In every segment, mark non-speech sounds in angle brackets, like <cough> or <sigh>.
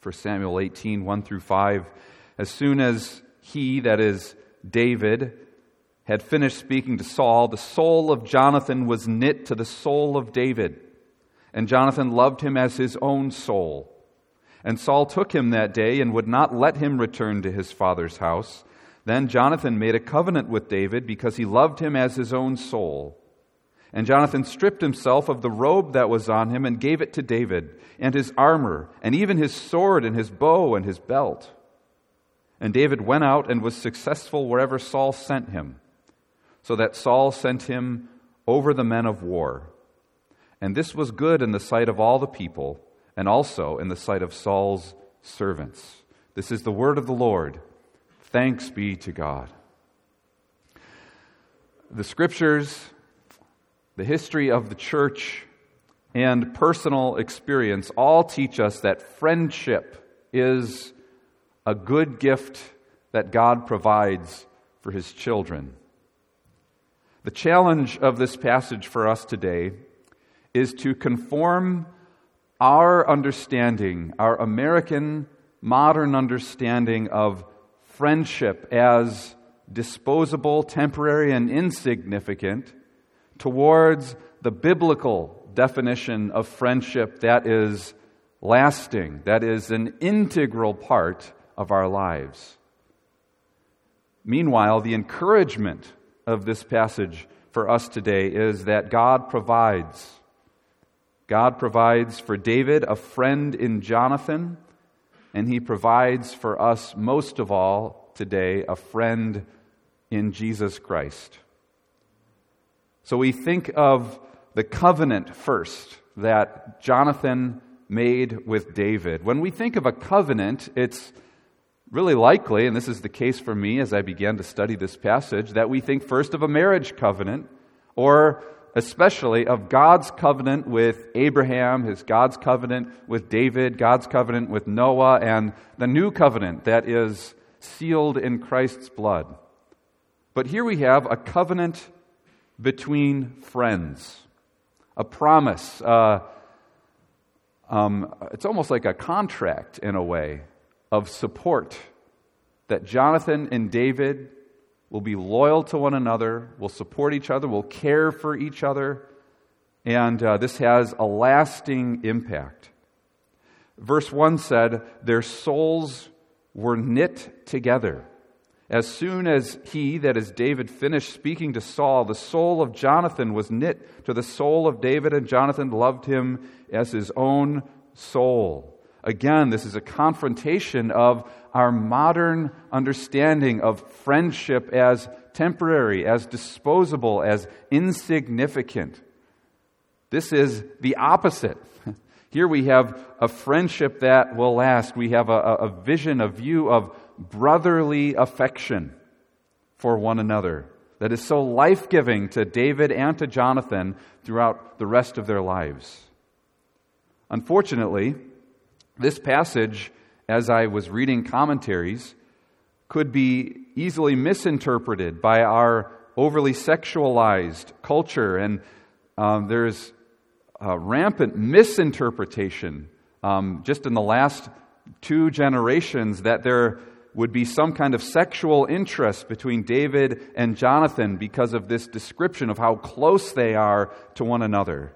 For Samuel 18, 1 through 5. As soon as he, that is David, had finished speaking to Saul, the soul of Jonathan was knit to the soul of David, and Jonathan loved him as his own soul. And Saul took him that day and would not let him return to his father's house. Then Jonathan made a covenant with David because he loved him as his own soul. And Jonathan stripped himself of the robe that was on him and gave it to David, and his armor, and even his sword, and his bow, and his belt. And David went out and was successful wherever Saul sent him so that Saul sent him over the men of war. And this was good in the sight of all the people, and also in the sight of Saul's servants. This is the word of the Lord. Thanks be to God. The scriptures, the history of the church, and personal experience all teach us that friendship is a good gift that God provides for his children. The challenge of this passage for us today is to conform our understanding, our American modern understanding of friendship as disposable, temporary, and insignificant towards the biblical definition of friendship that is lasting, that is an integral part of our lives. Meanwhile, the encouragement of this passage for us today is that God provides. God provides for David a friend in Jonathan, and he provides for us most of all today a friend in Jesus Christ. So we think of the covenant first that Jonathan made with David. When we think of a covenant, it's really likely, and this is the case for me as I began to study this passage, that we think first of a marriage covenant, or especially of God's covenant with Abraham, his God's covenant with David, God's covenant with Noah, and the new covenant that is sealed in Christ's blood. But here we have a covenant between friends, a promise. Uh, um, it's almost like a contract in a way of support that Jonathan and David will be loyal to one another, will support each other, will care for each other, and uh, this has a lasting impact. Verse 1 said, Their souls were knit together. As soon as he, that is David, finished speaking to Saul, the soul of Jonathan was knit to the soul of David, and Jonathan loved him as his own soul. Again, this is a confrontation of our modern understanding of friendship as temporary, as disposable, as insignificant. This is the opposite. Here we have a friendship that will last. We have a, a vision, a view of brotherly affection for one another that is so life giving to David and to Jonathan throughout the rest of their lives. Unfortunately, this passage, as I was reading commentaries, could be easily misinterpreted by our overly sexualized culture, and um, there's rampant misinterpretation um, just in the last two generations that there would be some kind of sexual interest between David and Jonathan because of this description of how close they are to one another.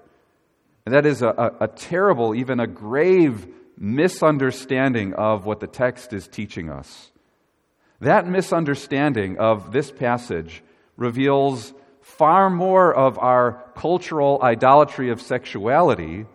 And that is a, a, a terrible, even a grave misunderstanding of what the text is teaching us. That misunderstanding of this passage reveals far more of our cultural idolatry of sexuality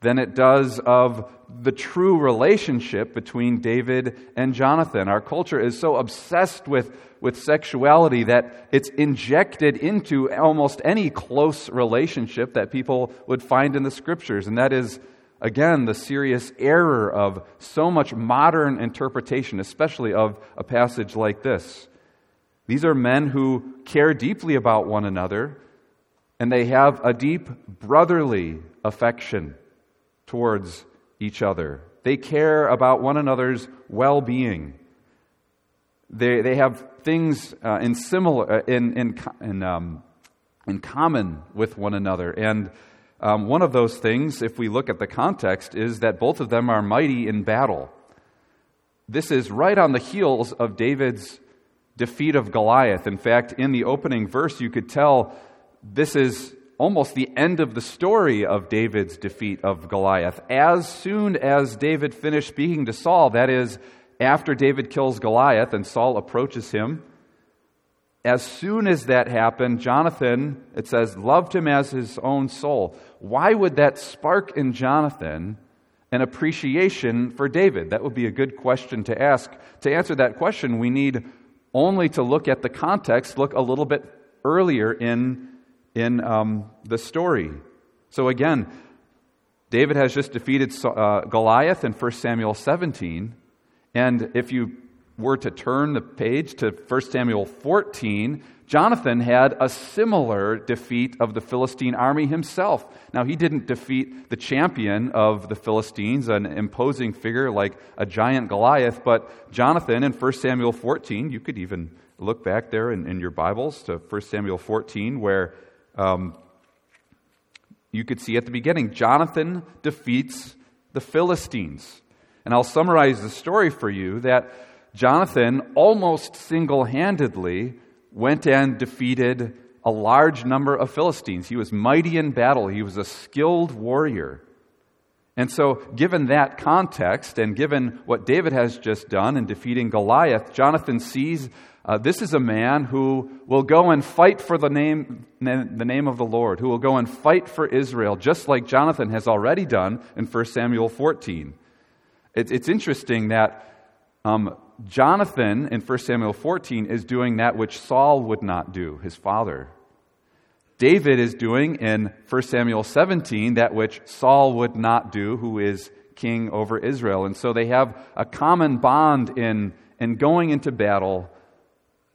than it does of the true relationship between David and Jonathan. Our culture is so obsessed with, with sexuality that it's injected into almost any close relationship that people would find in the scriptures, and that is again, the serious error of so much modern interpretation, especially of a passage like this. These are men who care deeply about one another, and they have a deep brotherly affection towards each other. They care about one another's well being. They, they have things uh, in, similar, uh, in, in, in, um, in common with one another. And um, one of those things, if we look at the context, is that both of them are mighty in battle. This is right on the heels of David's defeat of Goliath. In fact, in the opening verse, you could tell this is almost the end of the story of David's defeat of Goliath. As soon as David finished speaking to Saul, that is, after David kills Goliath and Saul approaches him, as soon as that happened, Jonathan, it says, loved him as his own soul. Why would that spark in Jonathan an appreciation for David? That would be a good question to ask. To answer that question, we need only to look at the context, look a little bit earlier in, in um, the story. So again, David has just defeated uh, Goliath in 1 Samuel 17. And if you were to turn the page to 1 Samuel 14, Jonathan had a similar defeat of the Philistine army himself. Now, he didn't defeat the champion of the Philistines, an imposing figure like a giant Goliath, but Jonathan in 1 Samuel 14, you could even look back there in, in your Bibles to 1 Samuel 14, where um, you could see at the beginning Jonathan defeats the Philistines. And I'll summarize the story for you that Jonathan almost single handedly went and defeated a large number of Philistines. He was mighty in battle, he was a skilled warrior. And so, given that context, and given what David has just done in defeating Goliath, Jonathan sees uh, this is a man who will go and fight for the name, the name of the Lord, who will go and fight for Israel, just like Jonathan has already done in 1 Samuel 14. it's interesting that um, Jonathan in 1 Samuel 14 is doing that which Saul would not do, his father. David is doing in 1 Samuel 17 that which Saul would not do, who is king over Israel. And so they have a common bond in, in going into battle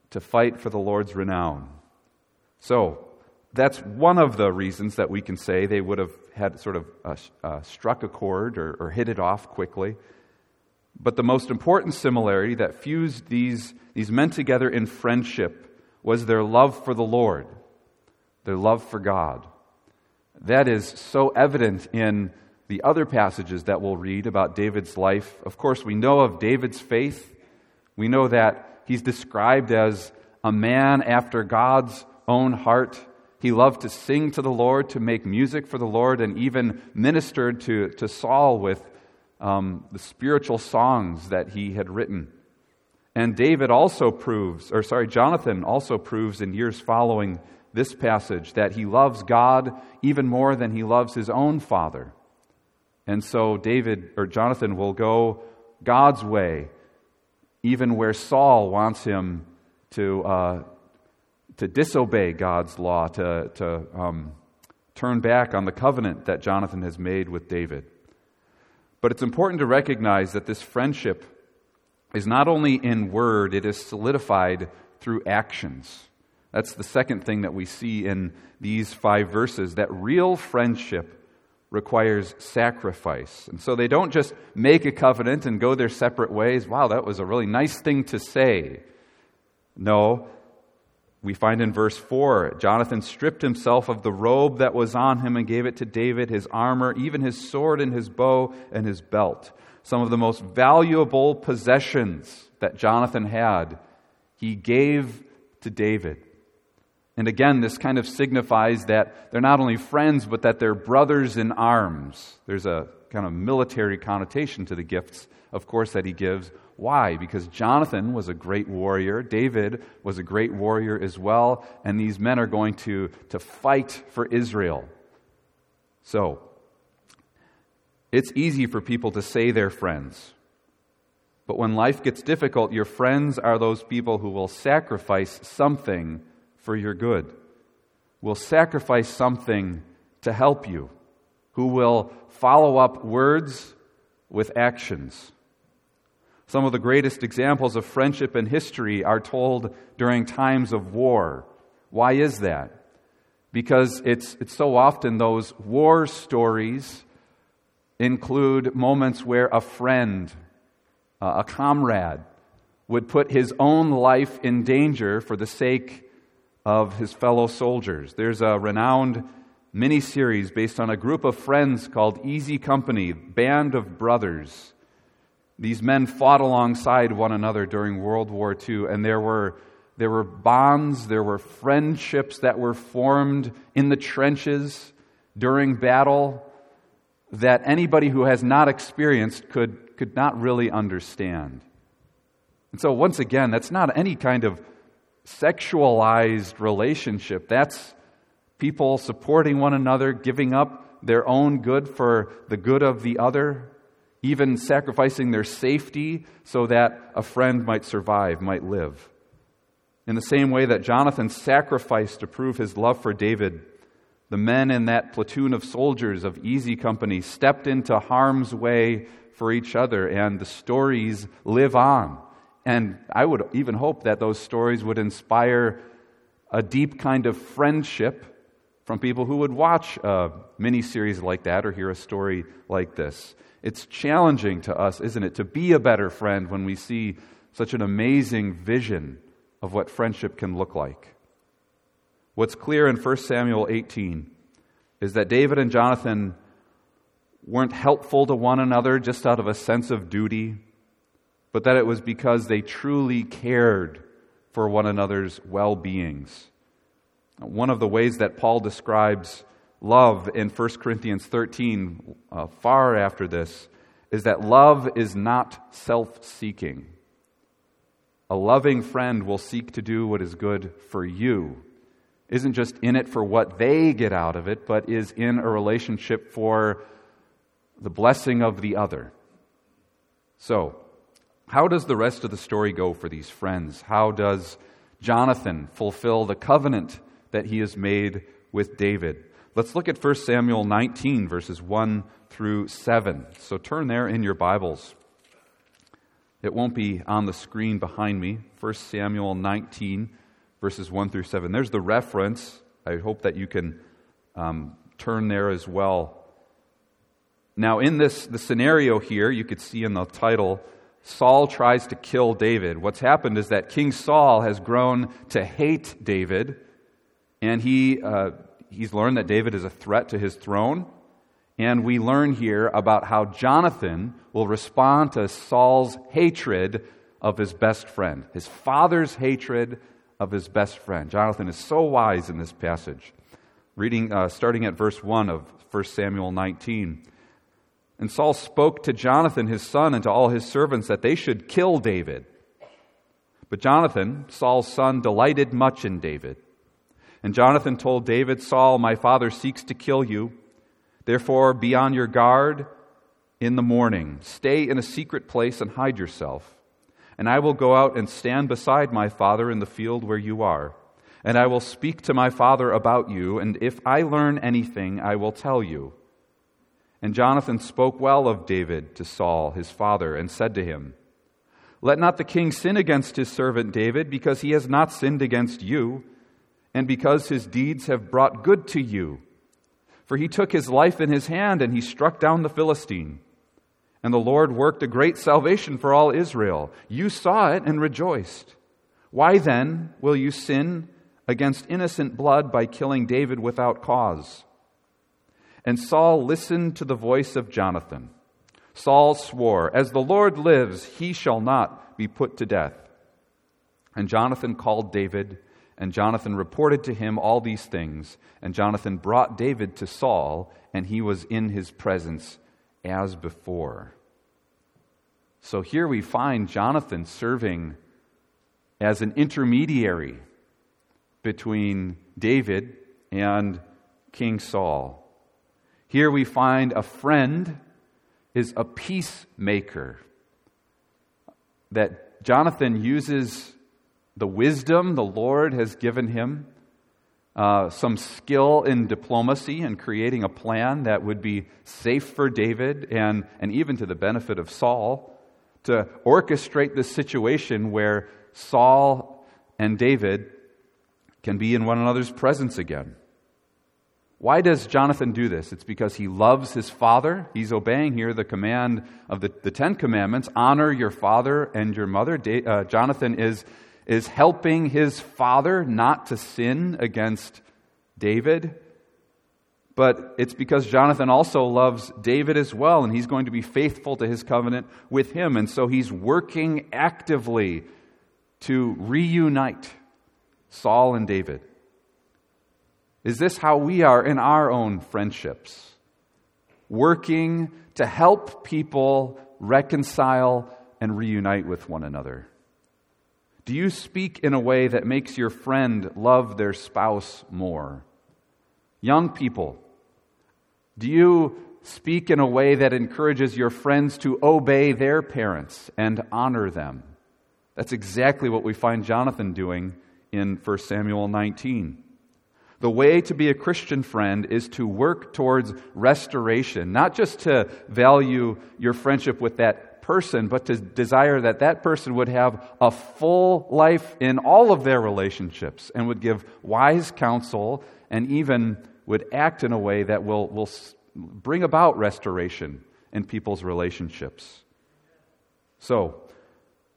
to fight for the Lord's renown. So that's one of the reasons that we can say they would have had sort of uh, uh, struck a chord or, or hit it off quickly. But the most important similarity that fused these, these men together in friendship was their love for the Lord, their love for God. That is so evident in the other passages that we'll read about David's life. Of course, we know of David's faith. We know that he's described as a man after God's own heart. He loved to sing to the Lord, to make music for the Lord, and even ministered to, to Saul with um, the spiritual songs that he had written. And David also proves, or sorry, Jonathan also proves in years following this passage that he loves God even more than he loves his own father. And so David or Jonathan will go God's way, even where Saul wants him to, uh, to disobey God's law, to, to um, turn back on the covenant that Jonathan has made with David. But it's important to recognize that this friendship is not only in word, it is solidified through actions. That's the second thing that we see in these five verses that real friendship requires sacrifice. And so they don't just make a covenant and go their separate ways. Wow, that was a really nice thing to say. No, we find in verse 4 Jonathan stripped himself of the robe that was on him and gave it to David, his armor, even his sword and his bow and his belt. Some of the most valuable possessions that Jonathan had, he gave to David. And again, this kind of signifies that they're not only friends, but that they're brothers in arms. There's a kind of military connotation to the gifts, of course, that he gives. Why? Because Jonathan was a great warrior, David was a great warrior as well, and these men are going to, to fight for Israel. So, it's easy for people to say they're friends. But when life gets difficult, your friends are those people who will sacrifice something for your good, will sacrifice something to help you, who will follow up words with actions. Some of the greatest examples of friendship in history are told during times of war. Why is that? Because it's, it's so often those war stories include moments where a friend, uh, a comrade, would put his own life in danger for the sake of his fellow soldiers. There's a renowned miniseries based on a group of friends called Easy Company, Band of Brothers. These men fought alongside one another during World War II, and there were, there were bonds, there were friendships that were formed in the trenches during battle that anybody who has not experienced could, could not really understand. And so, once again, that's not any kind of sexualized relationship. That's people supporting one another, giving up their own good for the good of the other, even sacrificing their safety so that a friend might survive, might live. In the same way that Jonathan sacrificed to prove his love for David, the men in that platoon of soldiers of Easy Company stepped into harm's way for each other, and the stories live on. And I would even hope that those stories would inspire a deep kind of friendship from people who would watch a mini series like that or hear a story like this. It's challenging to us, isn't it, to be a better friend when we see such an amazing vision of what friendship can look like. What's clear in 1 Samuel 18 is that David and Jonathan weren't helpful to one another just out of a sense of duty, but that it was because they truly cared for one another's well beings. One of the ways that Paul describes love in 1 Corinthians 13, uh, far after this, is that love is not self seeking. A loving friend will seek to do what is good for you. Isn't just in it for what they get out of it, but is in a relationship for the blessing of the other. So, how does the rest of the story go for these friends? How does Jonathan fulfill the covenant that he has made with David. Let's look at 1 Samuel 19, verses 1 through 7. So turn there in your Bibles. It won't be on the screen behind me. 1 Samuel 19, verses 1 through 7. There's the reference. I hope that you can um, turn there as well. Now, in this the scenario here, you could see in the title, Saul tries to kill David. What's happened is that King Saul has grown to hate David and he, uh, he's learned that David is a threat to his throne. And we learn here about how Jonathan will respond to Saul's hatred of his best friend, his father's hatred of his best friend. Jonathan is so wise in this passage. Reading, uh, starting at verse 1 of 1 Samuel 19. And Saul spoke to Jonathan, his son, and to all his servants that they should kill David. But Jonathan, Saul's son, delighted much in David and Jonathan told David, Saul, my father seeks to kill you. Therefore, be on your guard in the morning. Stay in a secret place and hide yourself. And I will go out and stand beside my father in the field where you are. And I will speak to my father about you, and if I learn anything, I will tell you. And Jonathan spoke well of David to Saul, his father, and said to him, Let not the king sin against his servant David, because he has not sinned against you and because his deeds have brought good to you. For he took his life in his hand and he struck down the Philistine. And the Lord worked a great salvation for all Israel. You saw it and rejoiced. Why then will you sin against innocent blood by killing David without cause? And Saul listened to the voice of Jonathan. Saul swore, As the Lord lives, he shall not be put to death. And Jonathan called David and Jonathan reported to him all these things. And Jonathan brought David to Saul, and he was in his presence as before. So here we find Jonathan serving as an intermediary between David and King Saul. Here we find a friend is a peacemaker. That Jonathan uses the wisdom the Lord has given him, uh, some skill in diplomacy and creating a plan that would be safe for David and, and even to the benefit of Saul, to orchestrate this situation where Saul and David can be in one another's presence again. Why does Jonathan do this? It's because he loves his father. He's obeying here the command of the, the Ten Commandments honor your father and your mother. Da- uh, Jonathan is is helping his father not to sin against David, but it's because Jonathan also loves David as well, and he's going to be faithful to his covenant with him. And so he's working actively to reunite Saul and David. Is this how we are in our own friendships? Working to help people reconcile and reunite with one another? Do you speak in a way that makes your friend love their spouse more? Young people, do you speak in a way that encourages your friends to obey their parents and honor them? That's exactly what we find Jonathan doing in 1 Samuel 19. The way to be a Christian friend is to work towards restoration, not just to value your friendship with that person, but to desire that that person would have a full life in all of their relationships and would give wise counsel and even would act in a way that will, will bring about restoration in people's relationships. So,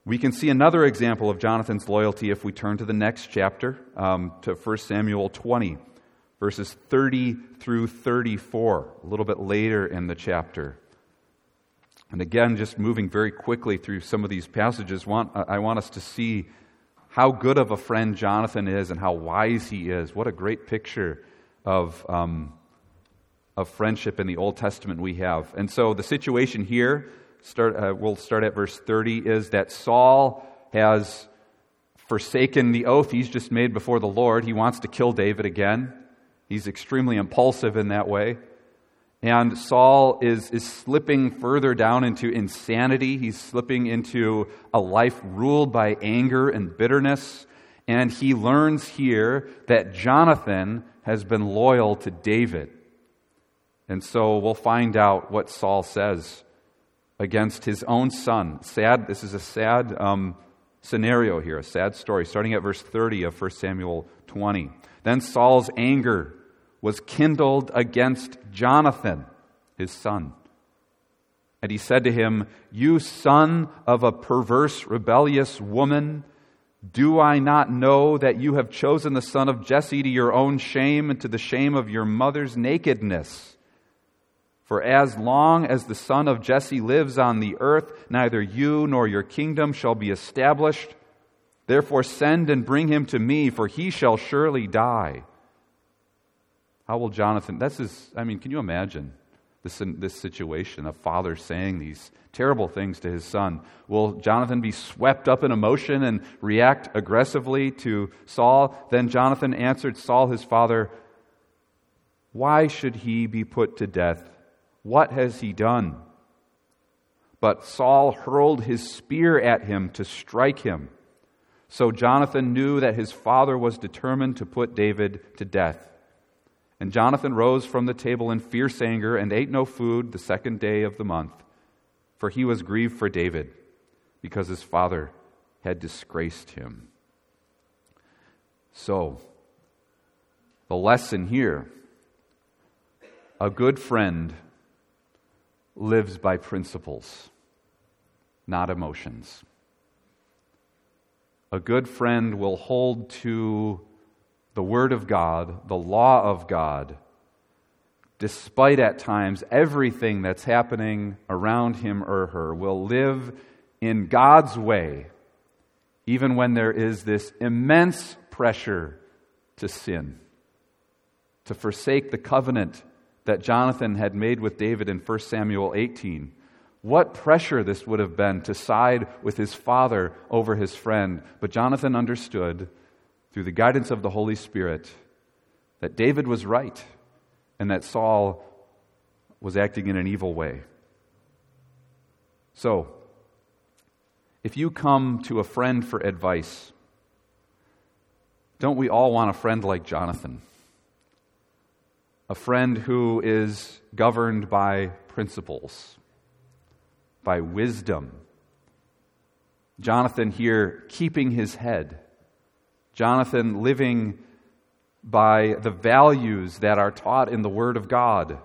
we can see another example of Jonathan's loyalty if we turn to the next chapter, um, to 1 Samuel 20, verses 30 through 34, a little bit later in the chapter. And again, just moving very quickly through some of these passages, want, I want us to see how good of a friend Jonathan is and how wise he is. What a great picture of, um, of friendship in the Old Testament we have. And so the situation here, start, uh, we'll start at verse 30, is that Saul has forsaken the oath he's just made before the Lord. He wants to kill David again. He's extremely impulsive in that way. And Saul is, is slipping further down into insanity. He's slipping into a life ruled by anger and bitterness. And he learns here that Jonathan has been loyal to David. And so we'll find out what Saul says against his own son. Sad, this is a sad um, scenario here, a sad story, starting at verse 30 of 1 Samuel 20. Then Saul's anger was kindled against Jonathan, his son. And he said to him, You son of a perverse, rebellious woman, do I not know that you have chosen the son of Jesse to your own shame and to the shame of your mother's nakedness? For as long as the son of Jesse lives on the earth, neither you nor your kingdom shall be established. Therefore, send and bring him to me, for he shall surely die. How will Jonathan? This is, I mean, can you imagine? this, this situation, a father saying these terrible things to his son. Will Jonathan be swept up in emotion and react aggressively to Saul? Then Jonathan answered Saul, his father, Why should he be put to death? What has he done? But Saul hurled his spear at him to strike him. So Jonathan knew that his father was determined to put David to death. And Jonathan rose from the table in fierce anger and ate no food the second day of the month, for he was grieved for David, because his father had disgraced him. So, the lesson here a good friend lives by principles, not emotions. A good friend will hold to the Word of God, the law of God, despite at times everything that's happening around him or her, will live in God's way, even when there is this immense pressure to sin, to forsake the covenant that Jonathan had made with David in 1 Samuel 18. What pressure this would have been to side with his father over his friend. But Jonathan understood through the guidance of the Holy Spirit that David was right and that Saul was acting in an evil way. So, if you come to a friend for advice, don't we all want a friend like Jonathan? A friend who is governed by principles, by wisdom. Jonathan here keeping his head Jonathan living by the values that are taught in the Word of God.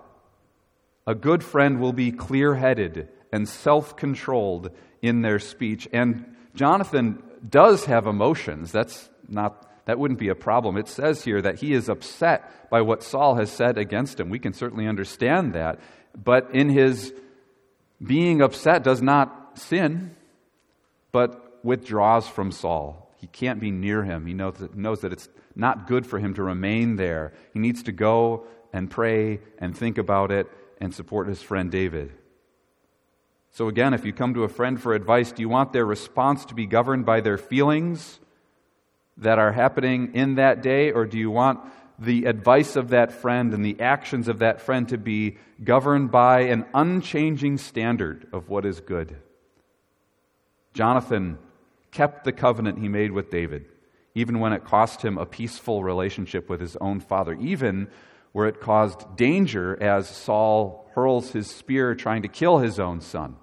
A good friend will be clear headed and self controlled in their speech. And Jonathan does have emotions. That's not that wouldn't be a problem. It says here that he is upset by what Saul has said against him. We can certainly understand that. But in his being upset does not sin, but withdraws from Saul. He can't be near him. He knows that, knows that it's not good for him to remain there. He needs to go and pray and think about it and support his friend David. So, again, if you come to a friend for advice, do you want their response to be governed by their feelings that are happening in that day, or do you want the advice of that friend and the actions of that friend to be governed by an unchanging standard of what is good? Jonathan kept the covenant he made with David, even when it cost him a peaceful relationship with his own father, even where it caused danger as Saul hurls his spear trying to kill his own son.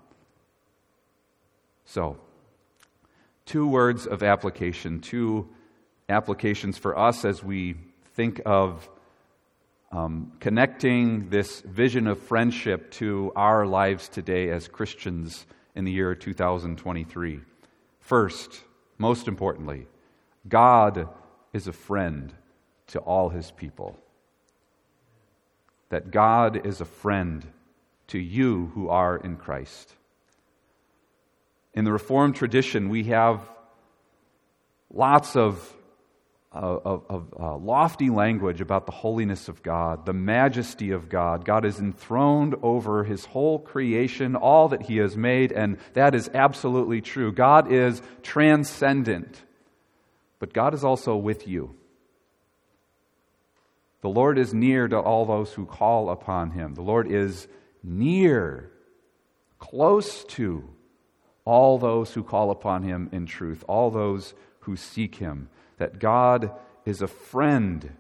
So, two words of application, two applications for us as we think of um, connecting this vision of friendship to our lives today as Christians in the year 2023. First, most importantly, God is a friend to all his people. That God is a friend to you who are in Christ. In the Reformed tradition, we have lots of, of, of uh, lofty language about the holiness of God, the majesty of God. God is enthroned over his whole creation, all that he has made, and that is absolutely true. God is transcendent, but God is also with you. The Lord is near to all those who call upon him. The Lord is near, close to all those who call upon him in truth, all those who seek him. That God is a friend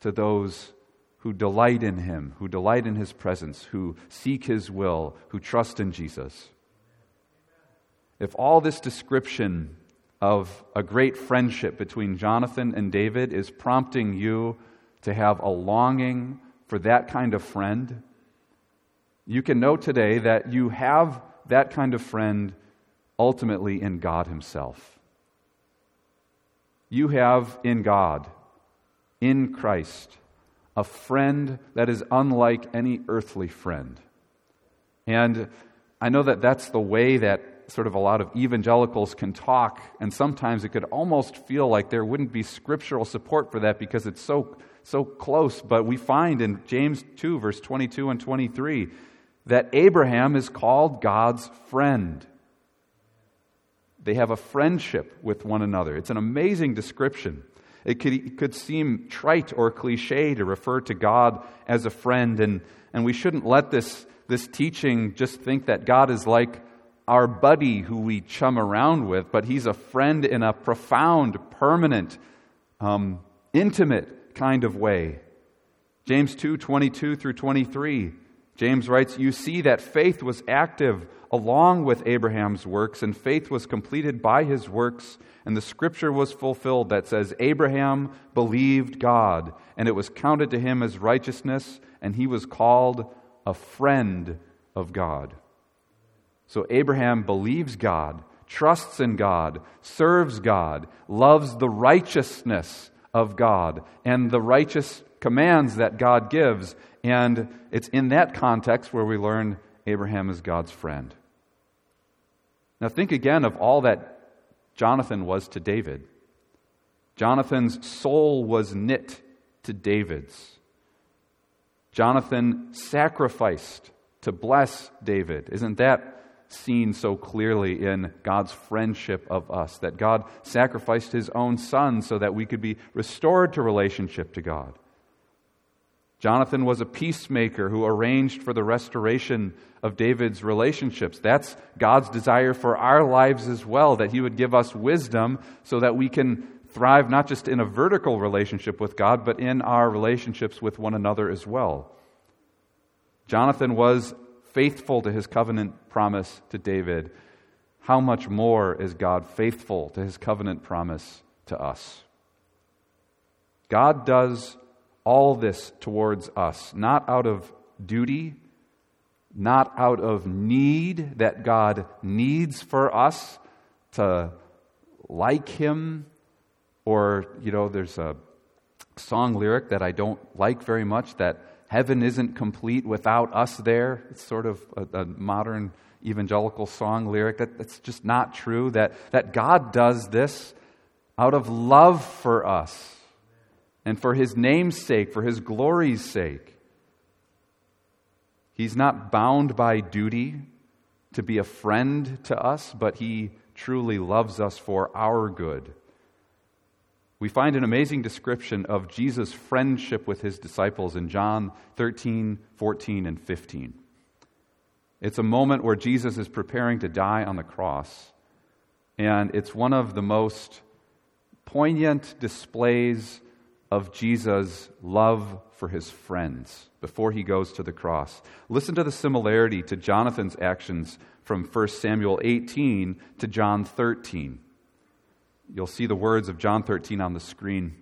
to those who delight in him, who delight in his presence, who seek his will, who trust in Jesus. If all this description of a great friendship between Jonathan and David is prompting you to have a longing for that kind of friend, you can know today that you have that kind of friend ultimately in God Himself. You have in God, in Christ, a friend that is unlike any earthly friend. And I know that that's the way that sort of a lot of evangelicals can talk, and sometimes it could almost feel like there wouldn't be scriptural support for that because it's so, so close. But we find in James 2, verse 22 and 23, that Abraham is called God's friend. They have a friendship with one another. It's an amazing description. It could, it could seem trite or cliche to refer to God as a friend, and, and we shouldn't let this, this teaching just think that God is like our buddy who we chum around with, but He's a friend in a profound, permanent, um, intimate kind of way. James 2 22 through 23. James writes, You see that faith was active along with Abraham's works, and faith was completed by his works, and the scripture was fulfilled that says, Abraham believed God, and it was counted to him as righteousness, and he was called a friend of God. So Abraham believes God, trusts in God, serves God, loves the righteousness of God, and the righteous commands that God gives. And it's in that context where we learn Abraham is God's friend. Now, think again of all that Jonathan was to David. Jonathan's soul was knit to David's. Jonathan sacrificed to bless David. Isn't that seen so clearly in God's friendship of us? That God sacrificed his own son so that we could be restored to relationship to God. Jonathan was a peacemaker who arranged for the restoration of David's relationships. That's God's desire for our lives as well, that He would give us wisdom so that we can thrive not just in a vertical relationship with God, but in our relationships with one another as well. Jonathan was faithful to his covenant promise to David. How much more is God faithful to his covenant promise to us? God does all this towards us, not out of duty, not out of need that God needs for us to like Him Or, you know, there's a song lyric that I don't like very much that heaven isn't complete without us there. It's sort of a, a modern evangelical song lyric. That, that's just not true. That, that God does this out of love for us and for his name's sake, for his glory's sake. He's not bound by duty to be a friend to us, but he truly loves us for our good. We find an amazing description of Jesus' friendship with his disciples in John 13, 14, and 15. It's a moment where Jesus is preparing to die on the cross, and it's one of the most poignant displays of Jesus' love for his friends before he goes to the cross. Listen to the similarity to Jonathan's actions from 1 Samuel 18 to John 13. You'll see the words of John 13 on the screen.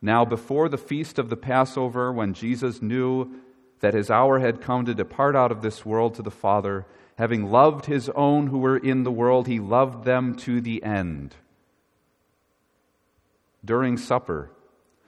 Now, before the feast of the Passover, when Jesus knew that his hour had come to depart out of this world to the Father, having loved his own who were in the world, he loved them to the end. During supper,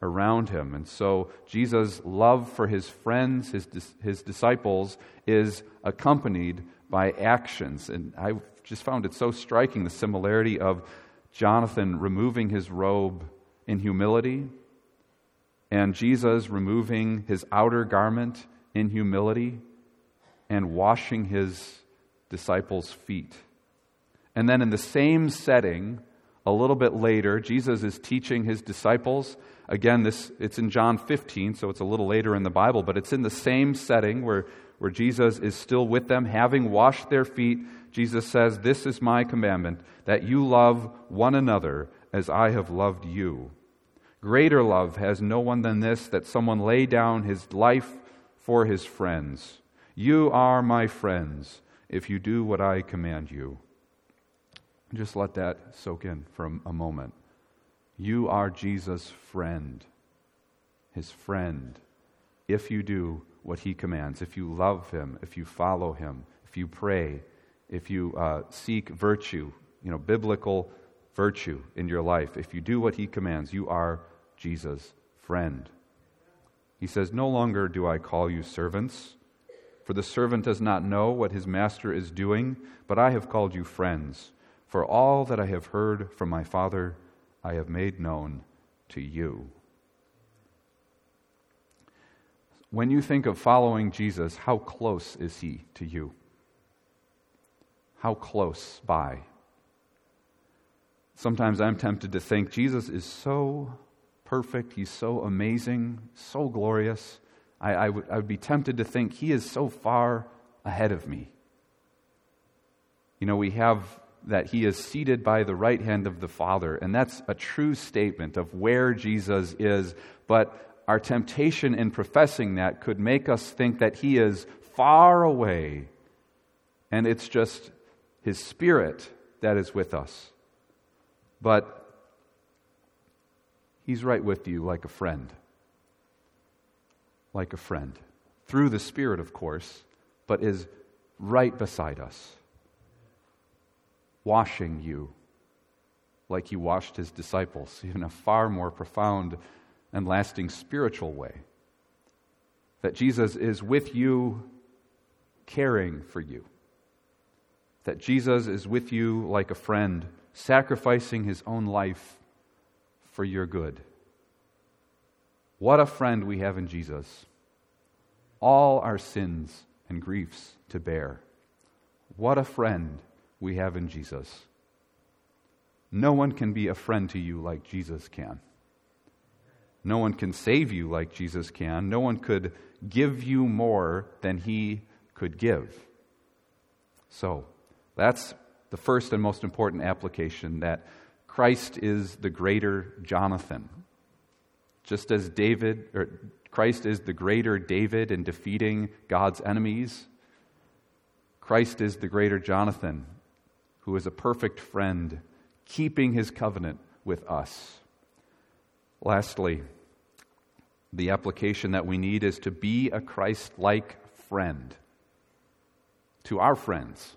around him. And so Jesus' love for his friends, his, his disciples, is accompanied by actions. And I just found it so striking the similarity of Jonathan removing his robe in humility and Jesus removing his outer garment in humility and washing his disciples' feet. And then in the same setting, a little bit later, Jesus is teaching his disciples. Again, this it's in John 15, so it's a little later in the Bible, but it's in the same setting where where Jesus is still with them, having washed their feet, Jesus says, This is my commandment, that you love one another as I have loved you. Greater love has no one than this, that someone lay down his life for his friends. You are my friends if you do what I command you. Just let that soak in for a moment. You are Jesus' friend, his friend, if you do what he commands, if you love him, if you follow him, if you pray, if you uh, seek virtue, you know, biblical virtue in your life, if you do what he commands, you are Jesus' friend. He says, No longer do I call you servants, for the servant does not know what his master is doing, but I have called you friends. For all that I have heard from my Father, I have made known to you. When you think of following Jesus, how close is he to you? How close by? Sometimes I'm tempted to think Jesus is so perfect, he's so amazing, so glorious. I, I, would, I would be tempted to think he is so far ahead of me. You know, we have that he is seated by the right hand of the Father, and that's a true statement of where Jesus is. But our temptation in professing that could make us think that He is far away and it's just His Spirit that is with us. But He's right with you like a friend. Like a friend. Through the Spirit, of course, but is right beside us, washing you like He washed His disciples <laughs> in a far more profound and lasting spiritual way. That Jesus is with you, caring for you. That Jesus is with you like a friend, sacrificing his own life for your good. What a friend we have in Jesus. All our sins and griefs to bear. What a friend we have in Jesus. No one can be a friend to you like Jesus can. No one can save you like Jesus can. No one could give you more than he could give. So, that's the first and most important application that Christ is the greater Jonathan. Just as David, or Christ is the greater David in defeating God's enemies, Christ is the greater Jonathan, who is a perfect friend, keeping his covenant with us. Lastly, the application that we need is to be a Christ like friend to our friends.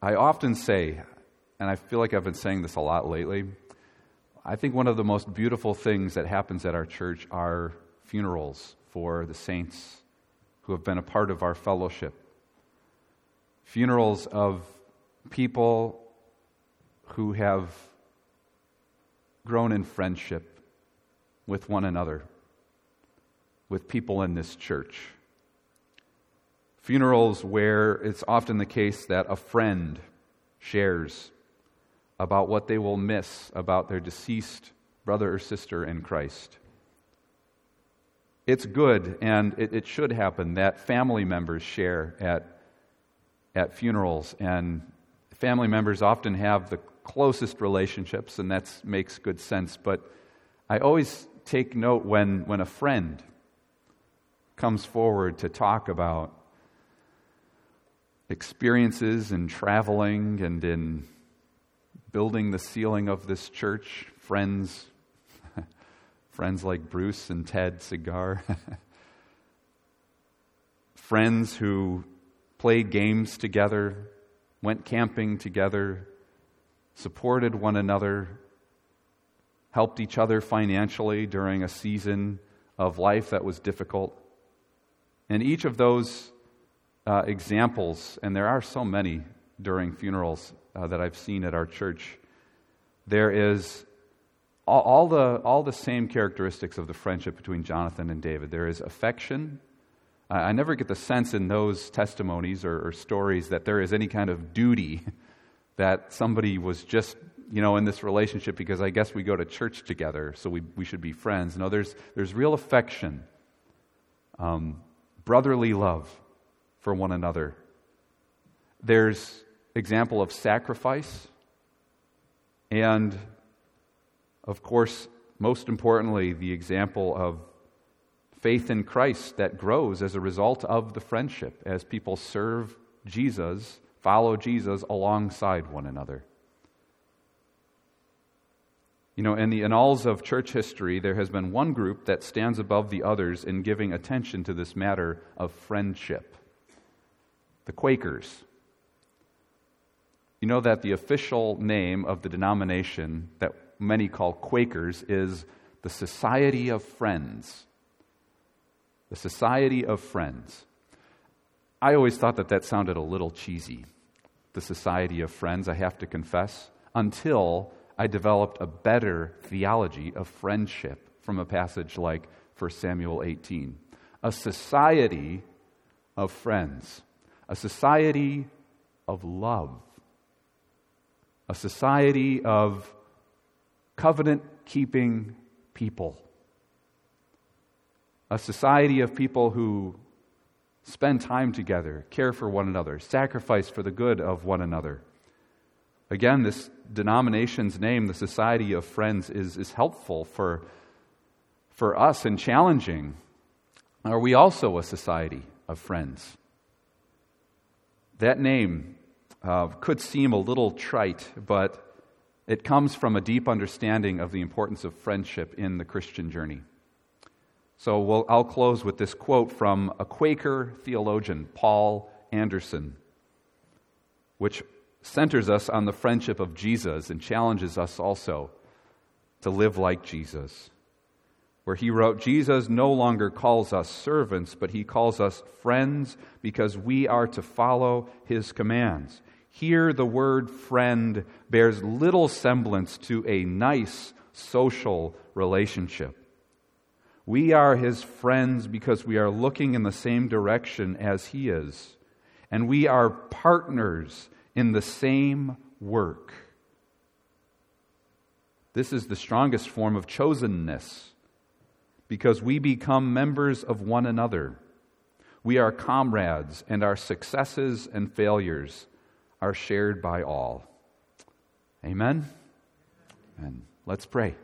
I often say, and I feel like I've been saying this a lot lately, I think one of the most beautiful things that happens at our church are funerals for the saints who have been a part of our fellowship. Funerals of people who have grown in friendship with one another, with people in this church. Funerals where it's often the case that a friend shares about what they will miss about their deceased brother or sister in Christ. It's good, and it, should happen, that family members share at, at funerals. And family members often have the closest relationships, and that makes good sense. But I always take note when, when a friend comes forward to talk about experiences in traveling and in building the ceiling of this church, friends <laughs> friends like Bruce and Ted Cigar, <laughs> friends who played games together, went camping together, supported one another, helped each other financially during a season of life that was difficult. And each of those uh, examples, and there are so many during funerals uh, that I've seen at our church, there is all, all, the, all the same characteristics of the friendship between Jonathan and David. There is affection. I, never get the sense in those testimonies or, or stories that there is any kind of duty that somebody was just you know, in this relationship because I guess we go to church together, so we, we should be friends. No, there's, there's real affection, um, brotherly love for one another. There's example of sacrifice and of course, most importantly, the example of faith in Christ that grows as a result of the friendship as people serve Jesus, follow Jesus alongside one another. You know, in the annals of church history, there has been one group that stands above the others in giving attention to this matter of friendship the Quakers. You know that the official name of the denomination that many call Quakers is the Society of Friends. The Society of Friends. I always thought that that sounded a little cheesy, the Society of Friends, I have to confess, until I developed a better theology of friendship from a passage like 1 Samuel 18. A society of friends, a society of love, a society of covenant keeping people. A society of people who spend time together, care for one another, sacrifice for the good of one another. Again, this denomination's name, the Society of Friends, is, is helpful for, for us and challenging. Are we also a society of friends? That name uh, could seem a little trite, but it comes from a deep understanding of the importance of friendship in the Christian journey. So we'll, I'll close with this quote from a Quaker theologian, Paul Anderson, which centers us on the friendship of Jesus and challenges us also to live like Jesus. Where he wrote, Jesus no longer calls us servants, but he calls us friends because we are to follow his commands. Here, the word friend bears little semblance to a nice social relationship. We are his friends because we are looking in the same direction as he is, and we are partners in the same work. This is the strongest form of chosenness because we become members of one another. We are comrades, and our successes and failures are shared by all. Amen? And let's pray.